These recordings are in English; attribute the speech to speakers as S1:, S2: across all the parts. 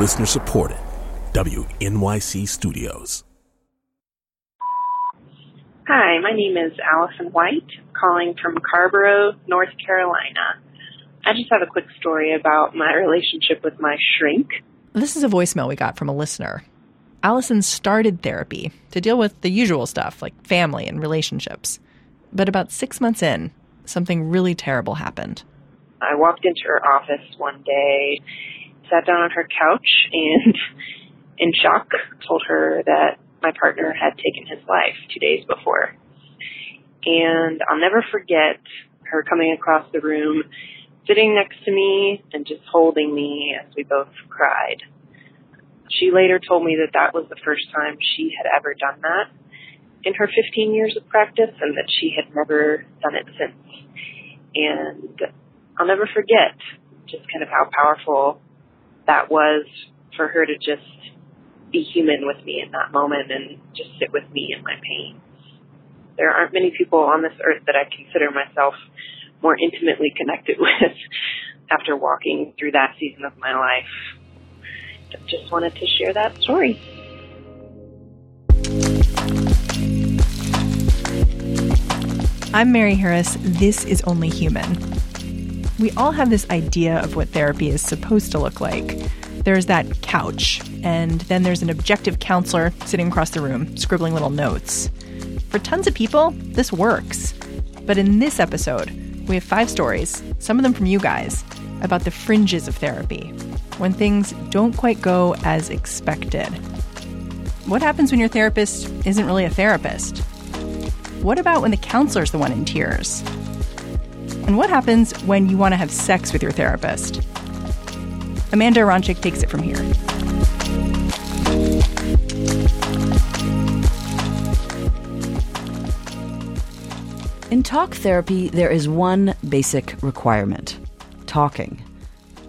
S1: Listener supported. WNYC Studios.
S2: Hi, my name is Allison White, calling from Carrboro, North Carolina. I just have a quick story about my relationship with my shrink.
S3: This is a voicemail we got from a listener. Allison started therapy to deal with the usual stuff like family and relationships. But about six months in, something really terrible happened.
S2: I walked into her office one day, sat down on her couch, and in shock told her that my partner had taken his life two days before. And I'll never forget her coming across the room, sitting next to me, and just holding me as we both cried. She later told me that that was the first time she had ever done that in her 15 years of practice and that she had never done it since. And I'll never forget just kind of how powerful that was for her to just be human with me in that moment and just sit with me in my pain. There aren't many people on this earth that I consider myself more intimately connected with after walking through that season of my life I just wanted to share that story.
S3: I'm Mary Harris. This is Only Human. We all have this idea of what therapy is supposed to look like. There's that couch, and then there's an objective counselor sitting across the room, scribbling little notes. For tons of people, this works. But in this episode, we have five stories, some of them from you guys, about the fringes of therapy, when things don't quite go as expected. What happens when your therapist isn't really a therapist? What about when the counselor's the one in tears? And what happens when you want to have sex with your therapist? Amanda Aronczyk takes it from here.
S4: In talk therapy, there is one basic requirement talking.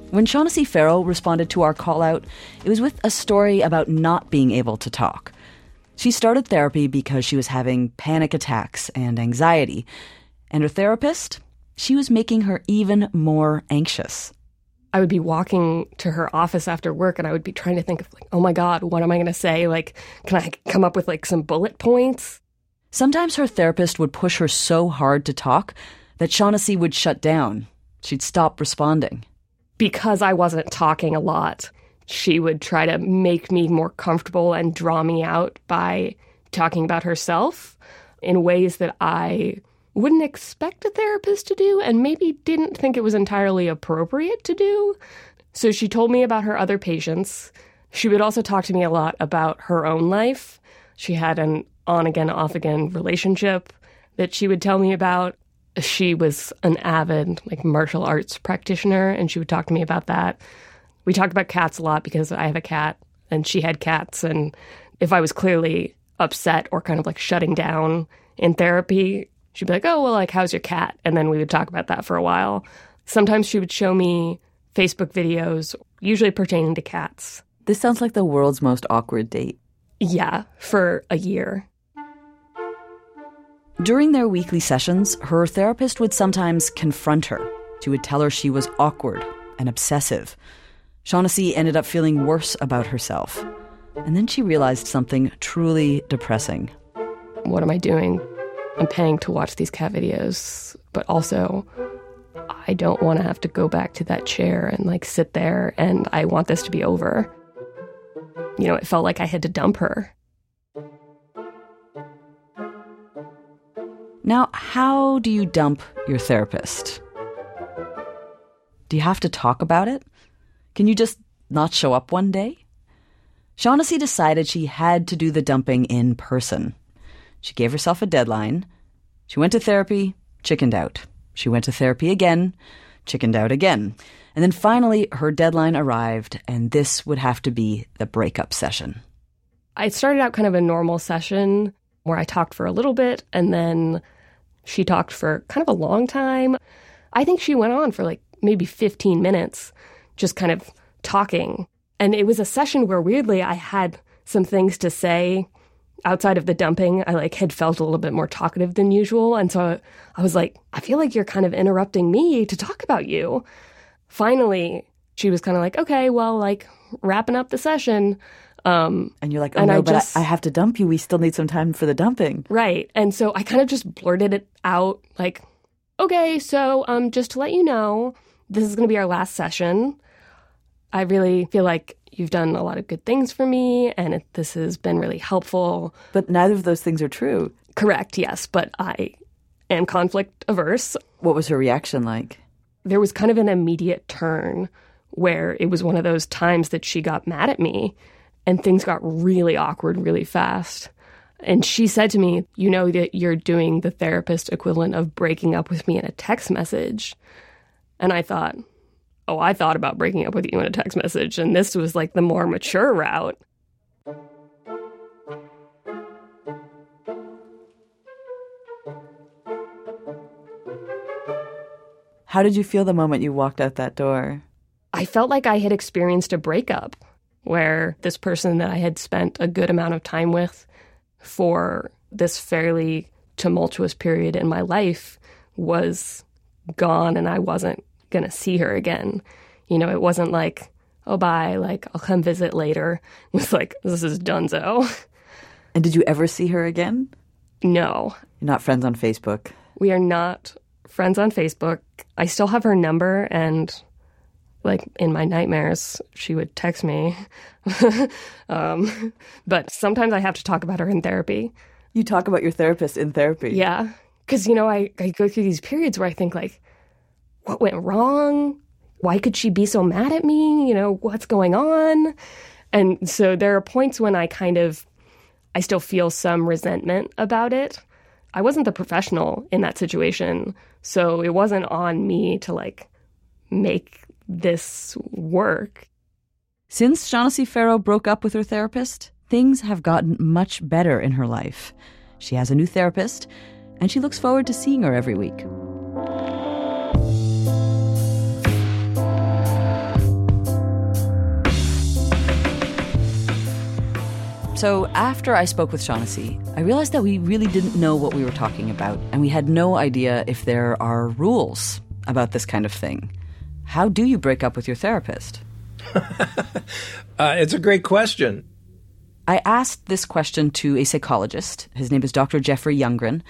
S4: When Shaunacy Ferro responded to our call out, it was with a story about not being able to talk. She started therapy because she was having panic attacks and anxiety, and her therapist, she was making her even more anxious.
S5: I would be walking to her office after work and I would be trying to think of like, oh my God, what am I going to say? Like, can I come up with like some bullet points?
S4: Sometimes her therapist would push her so hard to talk that Shaunacy would shut down. She'd stop responding
S5: because I wasn't talking a lot, she would try to make me more comfortable and draw me out by talking about herself in ways that I wouldn't expect a therapist to do and maybe didn't think it was entirely appropriate to do. So she told me about her other patients. She would also talk to me a lot about her own life. She had an on again, off again relationship that she would tell me about she was an avid like martial arts practitioner and she would talk to me about that. We talked about cats a lot because I have a cat and she had cats and if I was clearly upset or kind of like shutting down in therapy, she'd be like, "Oh, well like how's your cat?" and then we would talk about that for a while. Sometimes she would show me Facebook videos usually pertaining to cats.
S4: This sounds like the world's most awkward date.
S5: Yeah, for a year.
S4: During their weekly sessions, her therapist would sometimes confront her. She would tell her she was awkward and obsessive. Shaunacy ended up feeling worse about herself. And then she realized something truly depressing.
S5: What am I doing? I'm paying to watch these cat videos, but also I don't want to have to go back to that chair and like sit there and I want this to be over. You know, it felt like I had to dump her.
S4: Now, how do you dump your therapist? Do you have to talk about it? Can you just not show up one day? Shaunacy decided she had to do the dumping in person. She gave herself a deadline. She went to therapy, chickened out. She went to therapy again, chickened out again. And then finally, her deadline arrived, and this would have to be the breakup session.
S5: I started out kind of a normal session where I talked for a little bit and then she talked for kind of a long time. I think she went on for like maybe 15 minutes, just kind of talking. And it was a session where weirdly I had some things to say outside of the dumping. I like had felt a little bit more talkative than usual. And so I was like, I feel like you're kind of interrupting me to talk about you. Finally, she was kind of like, okay, well, like wrapping up the session. Um,
S4: And you're like, oh no,
S5: I
S4: but
S5: just-
S4: I, I have to dump you. We still need some time for the dumping.
S5: right. And so I kind of just blurted it out like, okay, so um, just to let you know, this is going to be our last session. I really feel like you've done a lot of good things for me, and it, this has been really helpful.
S4: But neither of those things are true.
S5: Correct, yes, but I am conflict averse.
S4: What was her reaction like?
S5: There was kind of an immediate turn where it was one of those times that she got mad at me and things got really awkward really fast. And she said to me, You know that you're doing the therapist equivalent of breaking up with me in a text message. And I thought, Oh, I thought about breaking up with you in a text message. And this was like the more mature route.
S4: How did you feel the moment you walked out that door?
S5: I felt like I had experienced a breakup where this person that I had spent a good amount of time with for this fairly tumultuous period in my life was gone and I wasn't going to see her again. You know, it wasn't like, oh, bye, like, I'll come visit later. It was like, this is dunzo.
S4: And did you ever see her again?
S5: No,
S4: You're not friends on Facebook.
S5: we are not friends on Facebook. I still have her number and like in my nightmares she would text me. um, but sometimes I have to talk about her in therapy.
S4: You talk about your therapist in therapy.
S5: Yeah. Cuz you know I I go through these periods where I think like what went wrong? Why could she be so mad at me? You know, what's going on? And so there are points when I kind of I still feel some resentment about it. I wasn't the professional in that situation, so it wasn't on me to like make this work.
S4: Since Shaunacy Ferro broke up with her therapist, things have gotten much better in her life. She has a new therapist, and she looks forward to seeing her every week. So, after I spoke with Shaunacy, I realized that we really didn't know what we were talking about, and we had no idea if there are rules about this kind of thing. How do you break up with your therapist?
S6: Uh, it's a great question.
S4: I asked this question to a psychologist. His name is Dr. Jeffrey Younggren,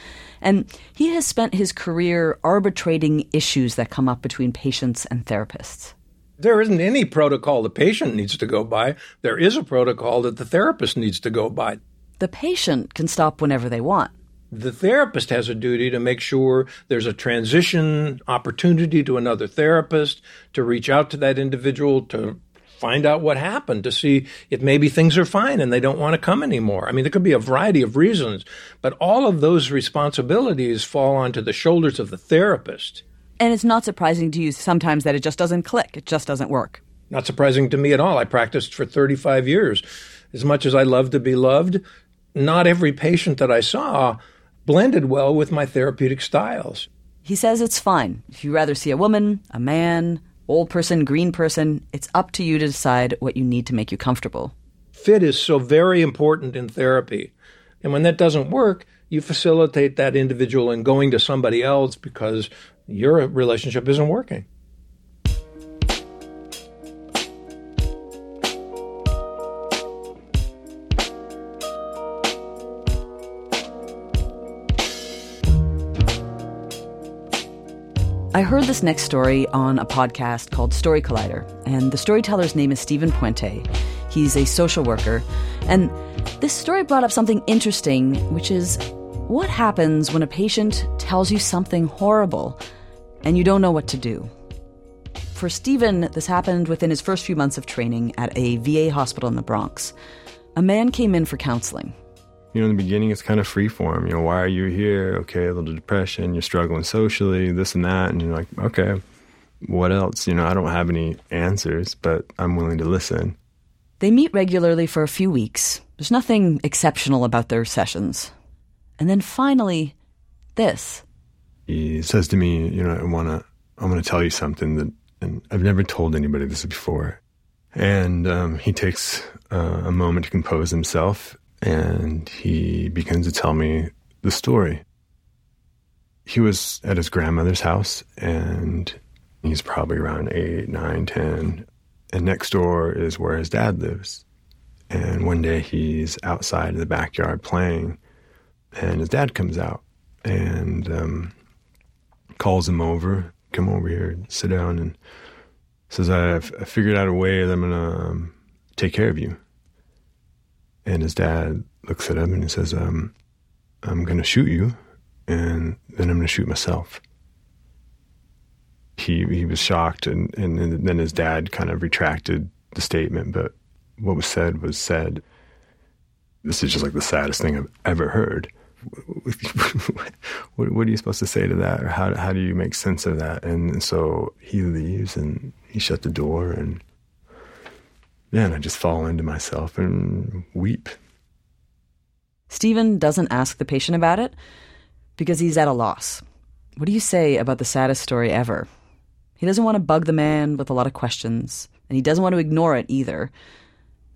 S4: and he has spent his career arbitrating issues that come up between patients and therapists.
S6: There isn't any protocol the patient needs to go by. There is a protocol that the therapist needs to go by.
S4: The patient can stop whenever they want.
S6: The therapist has a duty to make sure there's a transition opportunity to another therapist, to reach out to that individual, to find out what happened, to see if maybe things are fine and they don't want to come anymore. I mean, there could be a variety of reasons, but all of those responsibilities fall onto the shoulders of the therapist.
S4: And it's not surprising to you sometimes that it just doesn't click, it just doesn't work.
S6: Not surprising to me at all. I practiced for 35 years. As much as I love to be loved, not every patient that I saw blended well with my therapeutic styles.
S4: He says it's fine. If you rather see a woman, a man, old person, green person, it's up to you to decide what you need to make you comfortable.
S6: Fit is so very important in therapy. And when that doesn't work, you facilitate that individual in going to somebody else because your relationship isn't working.
S4: I heard this next story on a podcast called Story Collider, and the storyteller's name is Steven Puente. He's a social worker, and this story brought up something interesting, which is what happens when a patient tells you something horrible and you don't know what to do. For Steven, this happened within his first few months of training at a VA hospital in the Bronx. A man came in for counseling.
S7: you know, in the beginning, it's kind of free form. You know, why are you here? Okay, a little depression, you're struggling socially, this and that. And you're like, okay, what else? You know, I don't have any answers, but I'm willing to listen.
S4: They meet regularly for a few weeks. There's nothing exceptional about their sessions. And then finally, this.
S7: He says to me, you know, I want to, I want to tell you something that, and I've never told anybody this before. And um, he takes uh, a moment to compose himself and he begins to tell me the story. He was at his grandmother's house and he's probably around eight, nine, ten. And next door is where his dad lives. And one day he's outside in the backyard playing, and his dad comes out and um, calls him over, come over here, sit down, and says, I figured out a way that I'm going to um, take care of you. And his dad looks at him and he says, um, I'm going to shoot you, and then I'm going to shoot myself. He, he was shocked, and, and then his dad kind of retracted the statement, but what was said was said. This is just like the saddest thing I've ever heard. what, what, are you supposed to say to that? Or how, how do you make sense of that? And so he leaves and he shut the door and and I just fall into myself and weep.
S4: Steven doesn't ask the patient about it because he's at a loss. What do you say about the saddest story ever? He doesn't want to bug the man with a lot of questions, and he doesn't want to ignore it either.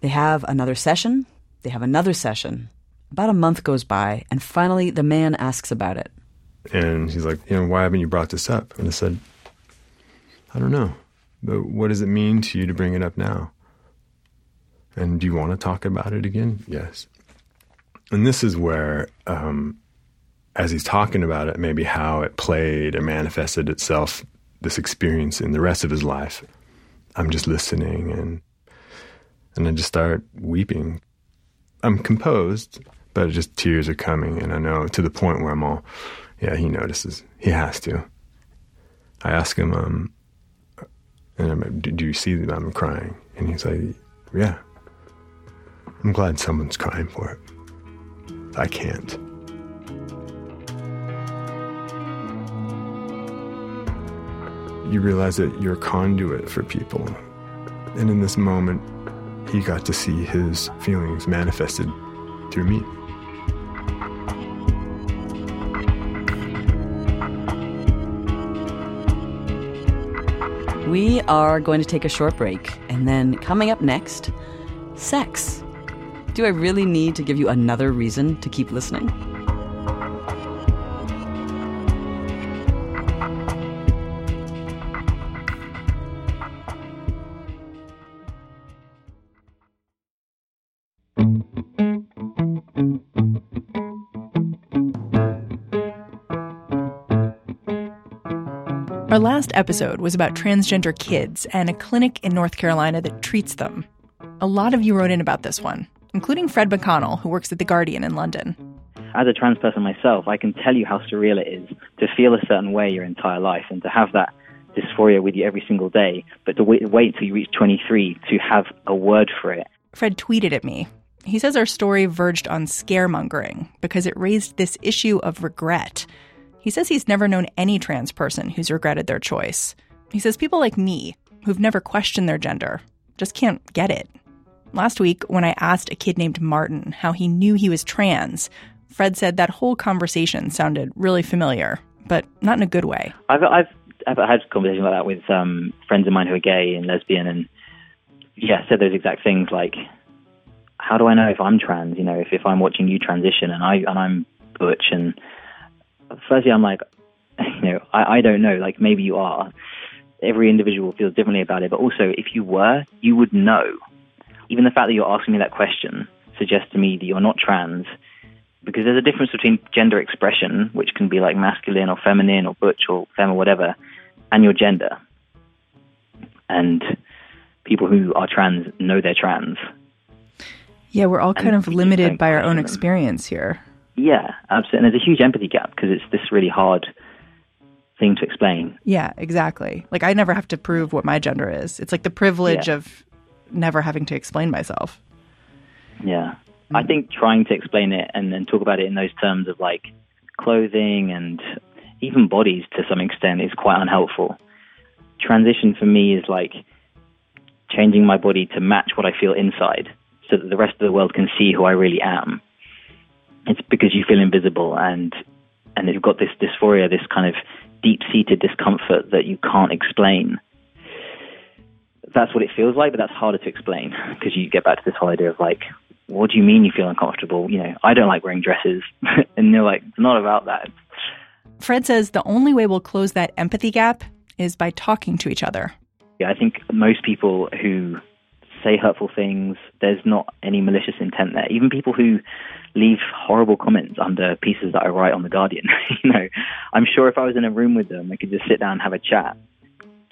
S4: They have another session, they have another session. About a month goes by, and finally the man asks about it.
S7: And he's like, you know, why haven't you brought this up? And I said, I don't know. But what does it mean to you to bring it up now? And do you want to talk about it again? Yes. And this is where, um, as he's talking about it, maybe how it played and manifested itself, this experience in the rest of his life. I'm just listening and and I just start weeping. I'm composed, but just tears are coming, and I know to the point where I'm all, yeah, he notices. He has to. I ask him, um, and I'm like, do you see that I'm crying? And he's like, yeah. I'm glad someone's crying for it. I can't. You realize that you're a conduit for people. And in this moment, he got to see his feelings manifested through me.
S4: We are going to take a short break, and then coming up next, sex. Do I really need to give you another reason to keep listening?
S3: Our last episode was about transgender kids and a clinic in North Carolina that treats them. A lot of you wrote in about this one, including Fred McConnell, who works at The Guardian in London.
S8: As a trans person myself, I can tell you how surreal it is to feel a certain way your entire life and to have that dysphoria with you every single day, but to wait, wait till you reach 23 to have a word for it.
S3: Fred tweeted at me. He says our story verged on scaremongering because it raised this issue of regret he says he's never known any trans person who's regretted their choice. He says people like me, who've never questioned their gender, just can't get it. Last week, when I asked a kid named Martin how he knew he was trans, Fred said that whole conversation sounded really familiar, but not in a good way.
S8: I've I've, I've had conversations like that with um, friends of mine who are gay and lesbian, and yeah, said those exact things like, "How do I know if I'm trans? You know, if if I'm watching you transition and I and I'm butch and firstly, I'm like, you know, I, I don't know. Like maybe you are. Every individual feels differently about it. But also, if you were, you would know. Even the fact that you're asking me that question suggests to me that you're not trans, because there's a difference between gender expression, which can be like masculine or feminine or butch or femme or whatever, and your gender. And people who are trans know they're trans.
S3: Yeah, we're all kind and of limited by our own experience here.
S8: Yeah, absolutely. And there's a huge empathy gap because it's this really hard thing to explain.
S3: Yeah, exactly. Like I never have to prove what my gender is. It's like the privilege yeah. of never having to explain myself.
S8: Yeah. I mm. think trying to explain it and then talk about it in those terms of like clothing and even bodies to some extent is quite unhelpful. Transition for me is like changing my body to match what I feel inside so that the rest of the world can see who I really am it's because you feel invisible and and you've got this dysphoria, this kind of deep-seated discomfort that you can't explain. That's what it feels like, but that's harder to explain because you get back to this whole idea of like, what do you mean you feel uncomfortable? You know, I don't like wearing dresses, and they're like, it's not about that.
S3: Fred says the only way we'll close that empathy gap is by talking to each other.
S8: Yeah, I think most people who say hurtful things, there's not any malicious intent there. Even people who leave horrible comments under pieces that I write on The Guardian, you know, I'm sure if I was in a room with them, I could just sit down and have a chat.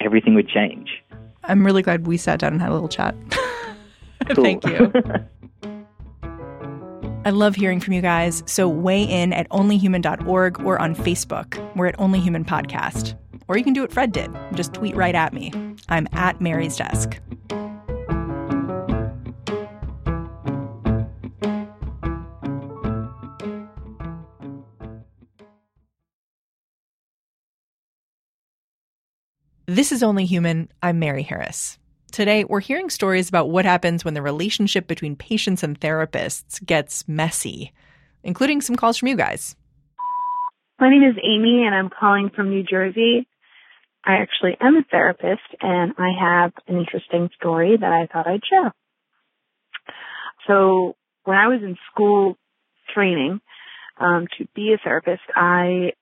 S8: Everything would change.
S3: I'm really glad we sat down and had a little chat. Thank you. I love hearing from you guys, so weigh in at onlyhuman.org or on Facebook. We're at Only Human Podcast. Or you can do what Fred did just tweet right at me. I'm at Mary's Desk. This is Only Human. I'm Mary Harris. Today, we're hearing stories about what happens when the relationship between patients and therapists gets messy, including some calls from you guys.
S9: My name is Amy, and I'm calling from New Jersey. I actually am a therapist, and I have an interesting story that I thought I'd share. So, when I was in school training um, to be a therapist, I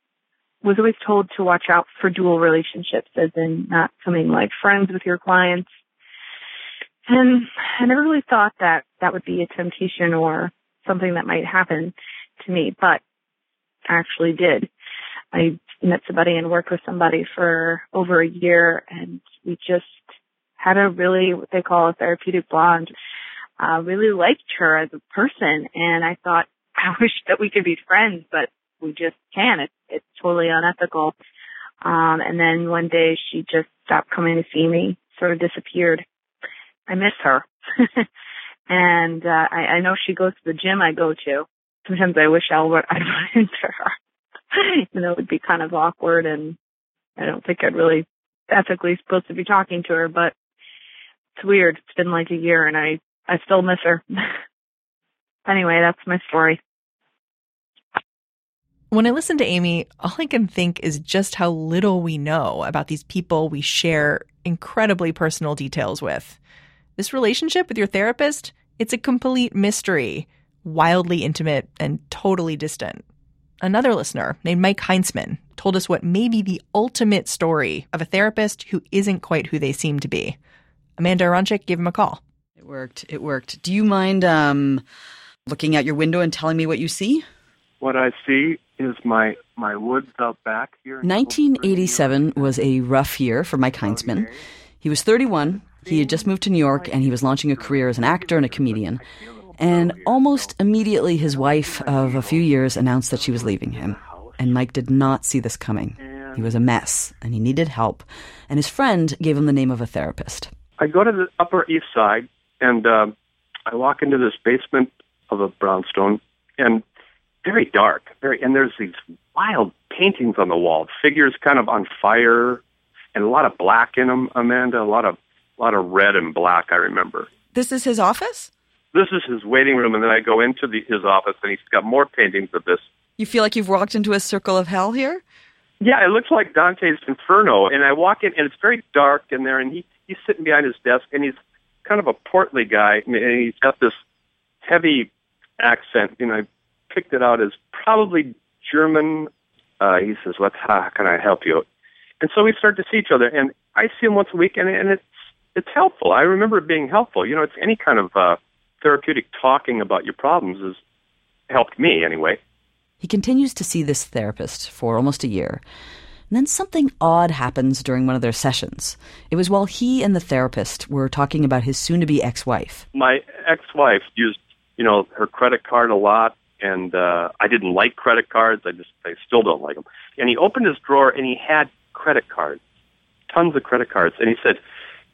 S9: was always told to watch out for dual relationships, as in not coming like friends with your clients. And I never really thought that that would be a temptation or something that might happen to me, but I actually did. I met somebody and worked with somebody for over a year and we just had a really, what they call a therapeutic bond. I uh, really liked her as a person and I thought, I wish that we could be friends, but we just can't. It's, it's totally unethical. Um, and then one day she just stopped coming to see me, sort of disappeared. I miss her. and, uh, I, I know she goes to the gym I go to. Sometimes I wish I'll, I'd run into her. you know, it would be kind of awkward and I don't think I'd really ethically supposed to be talking to her, but it's weird. It's been like a year and I, I still miss her. anyway, that's my story.
S3: When I listen to Amy, all I can think is just how little we know about these people we share incredibly personal details with. This relationship with your therapist, it's a complete mystery, wildly intimate and totally distant. Another listener named Mike Heintzman told us what may be the ultimate story of a therapist who isn't quite who they seem to be. Amanda Aronczyk gave him a call.
S4: It worked. It worked. Do you mind um, looking out your window and telling me what you see?
S10: What I see is my my woods out back here.
S4: 1987 was a rough year for Mike Heintzman. He was 31. He had just moved to New York and he was launching a career as an actor and a comedian. And almost immediately, his wife of a few years announced that she was leaving him. And Mike did not see this coming. He was a mess and he needed help. And his friend gave him the name of a therapist.
S10: I go to the Upper East Side and uh, I walk into this basement of a brownstone and very dark, very, and there's these wild paintings on the wall, figures kind of on fire, and a lot of black in them. Amanda, a lot of, a lot of red and black. I remember.
S4: This is his office.
S10: This is his waiting room, and then I go into the, his office, and he's got more paintings of this.
S4: You feel like you've walked into a circle of hell here.
S10: Yeah, it looks like Dante's Inferno, and I walk in, and it's very dark in there, and he he's sitting behind his desk, and he's kind of a portly guy, and he's got this heavy accent. You know, picked it out as probably German. Uh, he says, "What? How can I help you?" And so we start to see each other, and I see him once a week, and, and it's it's helpful. I remember it being helpful. You know, it's any kind of uh, therapeutic talking about your problems has helped me anyway.
S4: He continues to see this therapist for almost a year. And then something odd happens during one of their sessions. It was while he and the therapist were talking about his soon to be ex wife.
S10: My ex wife used, you know, her credit card a lot and uh, I didn't like credit cards. I just I still don't like them. And he opened his drawer and he had credit cards, tons of credit cards, and he said,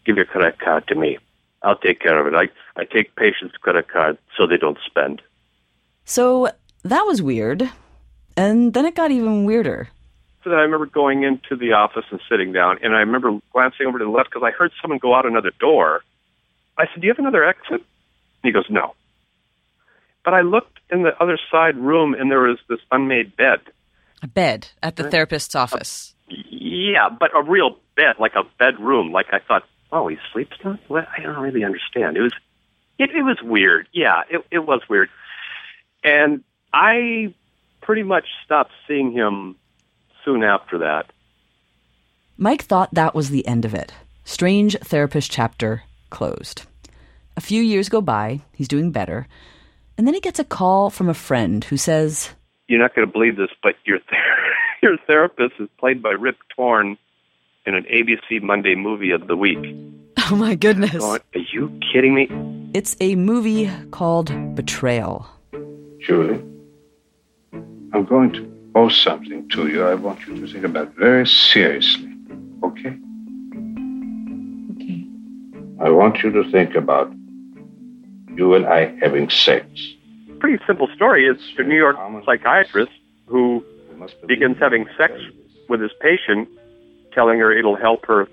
S10: "Give your credit card to me. I'll take care of it. I I take patients' credit cards so they don't spend."
S4: So that was weird, and then it got even weirder.
S10: So then I remember going into the office and sitting down, and I remember glancing over to the left because I heard someone go out another door. I said, "Do you have another exit?" And he goes, "No." But I looked in the other side room and there was this unmade bed.
S4: A bed at the therapist's office.
S10: Uh, yeah, but a real bed, like a bedroom. Like I thought, oh, he sleeps now? Well, I don't really understand. It was, it, it was weird. Yeah, it, it was weird. And I pretty much stopped seeing him soon after that.
S4: Mike thought that was the end of it. Strange Therapist chapter closed. A few years go by, he's doing better, and then he gets a call from a friend who says,
S10: You're not going to believe this, but your, ther- your therapist is played by Rip Torn in an ABC Monday movie of the week.
S4: Oh my goodness.
S10: Going, Are you kidding me?
S4: It's a movie called Betrayal.
S11: Julie, I'm going to post something to you I want you to think about very seriously. Okay?
S9: Okay.
S11: I want you to think about you and I having sex.
S10: Pretty simple story. It's a New York psychiatrist who begins having sex with his patient, telling her it'll help her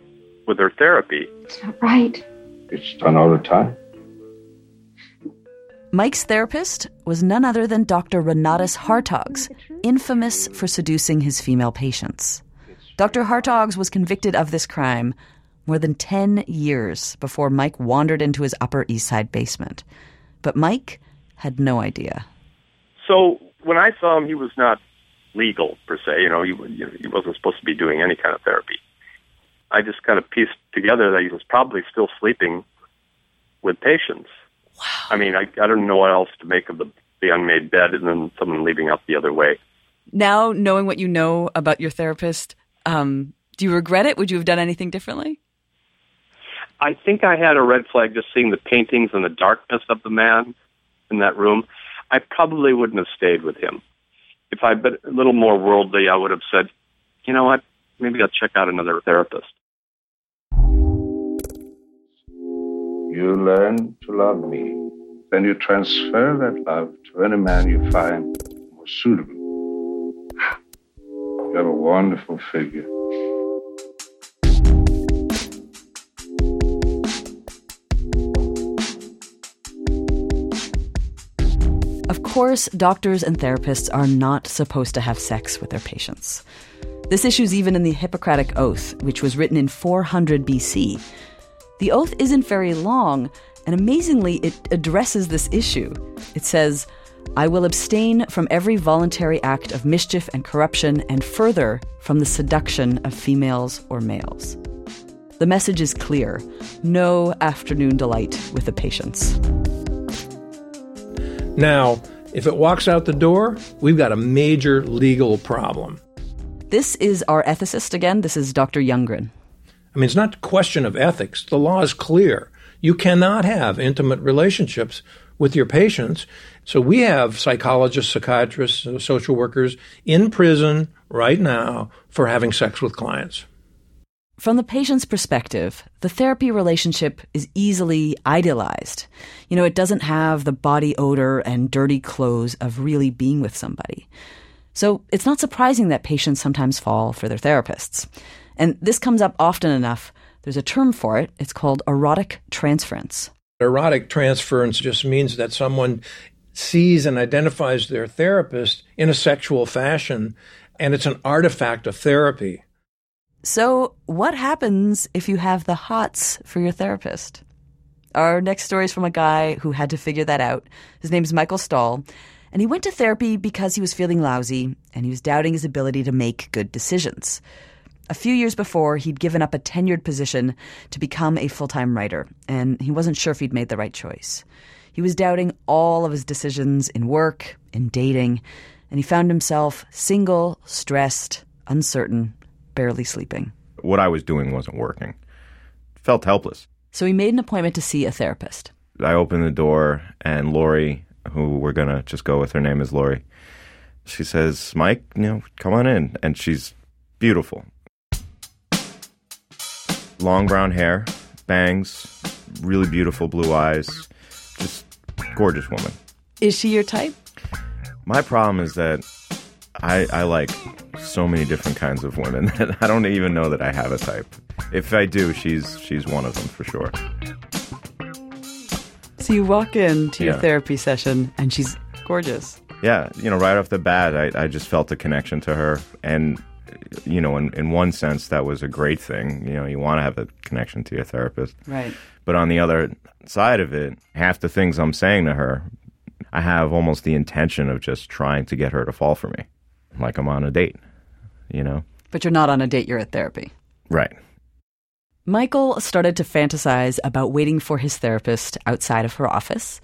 S10: with her therapy.
S9: It's not right.
S11: It's done all the time.
S4: Mike's therapist was none other than Dr. Renatus Hartogs, infamous for seducing his female patients. Dr. Hartogs was convicted of this crime more than 10 years before Mike wandered into his Upper East Side basement. But Mike had no idea.
S10: So when I saw him, he was not legal per se. You know, he he wasn't supposed to be doing any kind of therapy. I just kind of pieced together that he was probably still sleeping with patients. Wow. I mean, I I don't know what else to make of the the unmade bed and then someone leaving out the other way.
S4: Now, knowing what you know about your therapist, um, do you regret it? Would you have done anything differently?
S10: I think I had a red flag just seeing the paintings and the darkness of the man in that room. I probably wouldn't have stayed with him. If I'd been a little more worldly, I would have said, you know what, maybe I'll check out another therapist.
S11: You learn to love me. Then you transfer that love to any man you find more suitable. You have a wonderful figure.
S4: Of course, doctors and therapists are not supposed to have sex with their patients. This issue's even in the Hippocratic Oath, which was written in 400 BC. The oath isn't very long, and amazingly, it addresses this issue. It says, I will abstain from every voluntary act of mischief and corruption, and further, from the seduction of females or males. The message is clear no afternoon delight with the patients.
S6: Now, if it walks out the door, we've got a major legal problem.
S4: This is our ethicist again. This is Dr. Younggren.
S6: I mean, it's not a question of ethics. The law is clear. You cannot have intimate relationships with your patients. So we have psychologists, psychiatrists, social workers in prison right now for having sex with clients.
S4: From the patient's perspective, the therapy relationship is easily idealized. You know, it doesn't have the body odor and dirty clothes of really being with somebody. So it's not surprising that patients sometimes fall for their therapists. And this comes up often enough. There's a term for it. It's called erotic transference.
S6: Erotic transference just means that someone sees and identifies their therapist in a sexual fashion, and it's an artifact of therapy.
S4: So, what happens if you have the hots for your therapist? Our next story is from a guy who had to figure that out. His name is Michael Stahl, and he went to therapy because he was feeling lousy and he was doubting his ability to make good decisions. A few years before, he'd given up a tenured position to become a full time writer, and he wasn't sure if he'd made the right choice. He was doubting all of his decisions in work, in dating, and he found himself single, stressed, uncertain, barely sleeping.
S12: What I was doing wasn't working. Felt helpless.
S4: So he made an appointment to see a therapist.
S12: I opened the door, and Lori, who we're going to just go with, her name is Lori, she says, Mike, you know, come on in. And she's beautiful. Long brown hair, bangs, really beautiful blue eyes, just gorgeous woman.
S4: Is she your type?
S12: My problem is that I, I like so many different kinds of women that I don't even know that I have a type. If I do, she's she's one of them for sure.
S4: So you walk into your
S12: Yeah.
S4: therapy session and she's gorgeous.
S12: Yeah, you know, right off the bat, I, I just felt a connection to her, and you know, in in one sense, that was a great thing. You know, you want to have a connection to your therapist,
S4: Right.
S12: But on the other side of it, half the things I'm saying to her, I have almost the intention of just trying to get her to fall for me, like I'm on a date. You know,
S4: But you're not on a date, you're at therapy.
S12: right?
S4: Michael started to fantasize about waiting for his therapist outside of her office.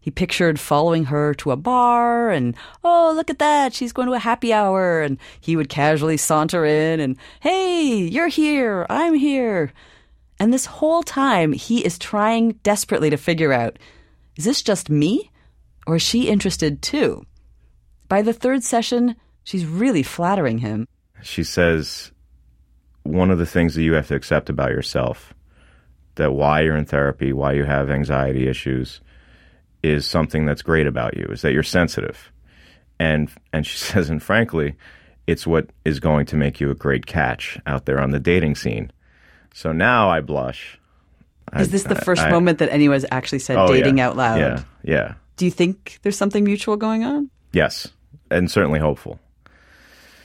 S4: He pictured following her to a bar and, oh, look at that, she's going to a happy hour. And he would casually saunter in and, hey, you're here, I'm here. And this whole time, he is trying desperately to figure out is this just me? Or is she interested too? By the third session, she's really flattering him.
S12: She says, one of the things that you have to accept about yourself, that why you're in therapy, why you have anxiety issues, is something that's great about you, is that you're sensitive. And and she says, and frankly, it's what is going to make you a great catch out there on the dating scene. So now I blush.
S4: Is
S12: I-
S4: this the first
S12: I-
S4: moment that anyone's actually said
S12: Oh,
S4: dating
S12: yeah.
S4: out loud?
S12: Yeah, yeah.
S4: Do you think there's something mutual going on?
S12: Yes, and certainly hopeful.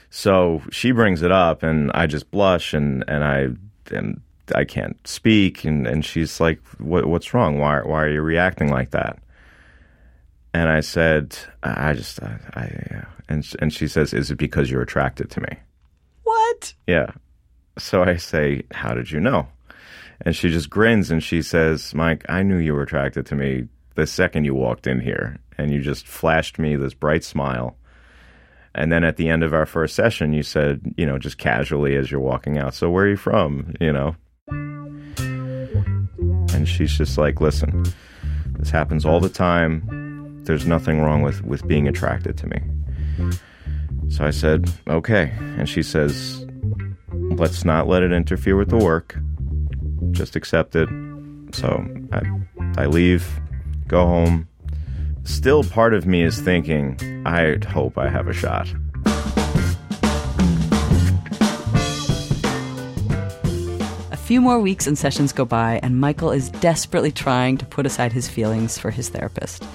S12: So she brings it up, and I just blush, and and I and I can't speak, and and she's like, what, "What's wrong? Why why are you reacting like that?" And I said, "I just I, I and and she says, "Is it because you're attracted to me?"
S4: What?
S12: Yeah. So I say, How did you know? And she just grins and she says, Mike, I knew you were attracted to me the second you walked in here. And you just flashed me this bright smile. And then at the end of our first session, you said, you know, just casually as you're walking out, So where are you from? You know? And she's just like, Listen, this happens all the time. There's nothing wrong with, with being attracted to me. So I said, Okay. And she says, let's not let it interfere with the work. Just accept it. So I, I leave, go home. Still, part of me is thinking, I hope I have a shot.
S4: A few more weeks and sessions go by, and Michael is desperately trying to put aside his feelings for his therapist.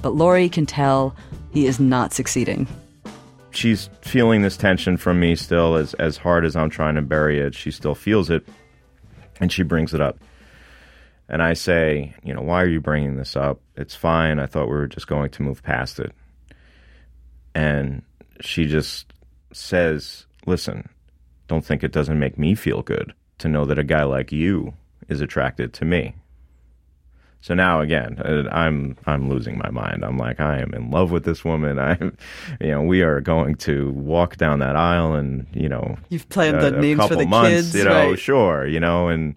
S4: But Lori can tell he is not succeeding.
S12: She's feeling this tension from me still, as, as hard as I'm trying to bury it. She still feels it, and she brings it up. And I say, you know, why are you bringing this up? It's fine. I thought we were just going to move past it. And she just says, listen, don't think it doesn't make me feel good to know that a guy like you is attracted to me. So now again, uh, I'm I'm losing my mind. I'm like I am in love with this woman. I'm, you know, we are going to walk down that aisle, and you know,
S4: You've planned
S12: a-
S4: the names for the
S12: months,
S4: kids,
S12: You know,
S4: right.
S12: sure, you know, and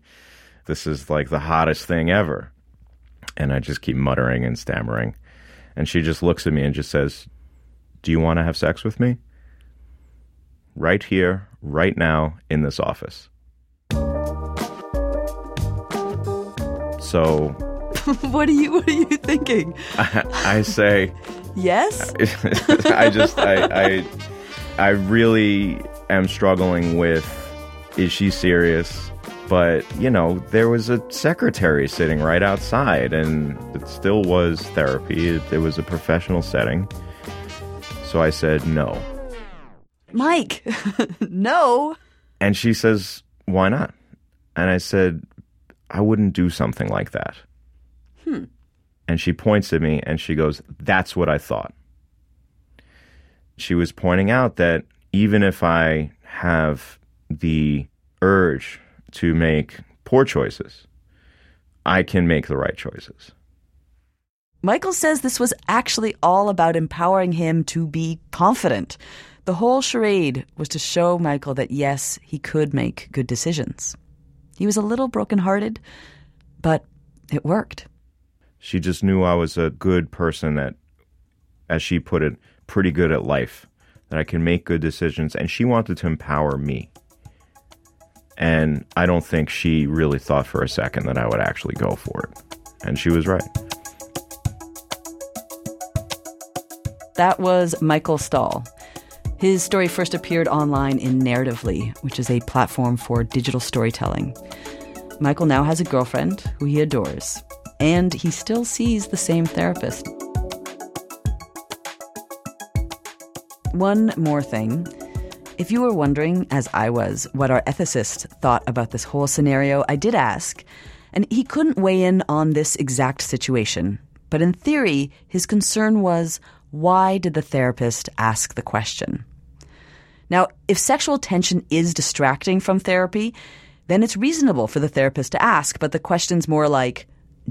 S12: this is like the hottest thing ever. And I just keep muttering and stammering, and she just looks at me and just says, "Do you want to have sex with me?" Right here, right now, in this office. So
S4: what are you What are you thinking?
S12: I, I say,
S4: Yes.
S12: I just I, I I really am struggling with is she serious? But you know, there was a secretary sitting right outside, and it still was therapy. It, it was a professional setting. So I said no,
S4: Mike, no.
S12: and she says, "Why not?" And I said, "I wouldn't do something like that."
S4: Hmm.
S12: And she points at me and she goes, That's what I thought. She was pointing out that even if I have the urge to make poor choices, I can make the right choices.
S4: Michael says this was actually all about empowering him to be confident. The whole charade was to show Michael that yes, he could make good decisions. He was a little brokenhearted, but it worked.
S12: She just knew I was a good person that, as she put it, pretty good at life, that I can make good decisions, and she wanted to empower me. And I don't think she really thought for a second that I would actually go for it. And she was right.
S4: That was Michael Stahl. His story first appeared online in Narratively, which is a platform for digital storytelling. Michael now has a girlfriend who he adores, and he still sees the same therapist. One more thing. If you were wondering, as I was, what our ethicist thought about this whole scenario, I did ask, and he couldn't weigh in on this exact situation. But in theory, his concern was why did the therapist ask the question? Now, if sexual tension is distracting from therapy, then it's reasonable for the therapist to ask, but the question's more like,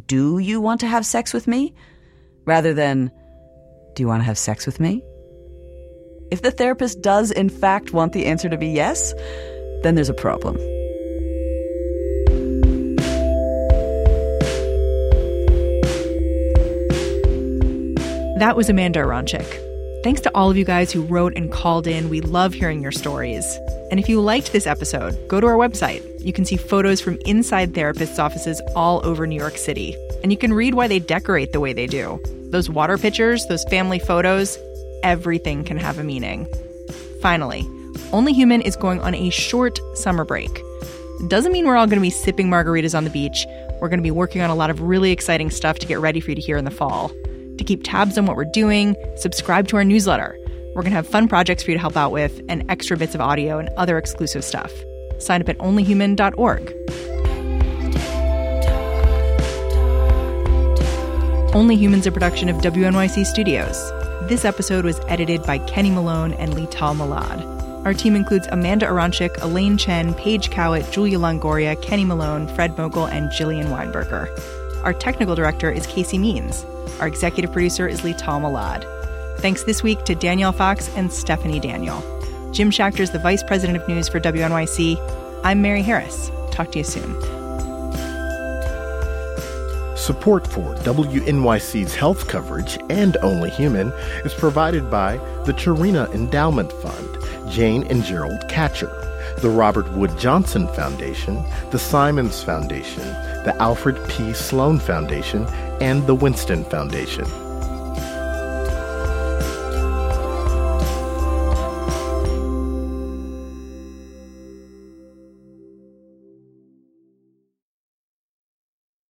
S4: Do you want to have sex with me? rather than, Do you want to have sex with me? If the therapist does, in fact, want the answer to be yes, then there's a problem.
S3: That was Amanda Aronczyk. Thanks to all of you guys who wrote and called in. We love hearing your stories. And if you liked this episode, go to our website. You can see photos from inside therapists' offices all over New York City. And you can read why they decorate the way they do. Those water pictures, those family photos, everything can have a meaning. Finally, Only Human is going on a short summer break. Doesn't mean we're all going to be sipping margaritas on the beach. We're going to be working on a lot of really exciting stuff to get ready for you to hear in the fall. To keep tabs on what we're doing, subscribe to our newsletter. We're going to have fun projects for you to help out with and extra bits of audio and other exclusive stuff. Sign up at onlyhuman.org. Only Humans, a production of WNYC Studios. This episode was edited by Kenny Malone and Lital Malad. Our team includes Amanda Aronczyk, Elaine Chen, Paige Cowett, Julia Longoria, Kenny Malone, Fred Mogul, and Jillian Weinberger. Our technical director is Casey Means. Our executive producer is Lital Malad. Thanks this week to Danielle Fox and Stephanie Daniel. Jim Schachter is the vice president of news for WNYC. I'm Mary Harris. Talk to you soon.
S13: Support for WNYC's health coverage and Only Human is provided by the Charina Endowment Fund, Jane and Gerald Katcher, the Robert Wood Johnson Foundation, the Simons Foundation, the Alfred P. Sloan Foundation, and the Winston Foundation.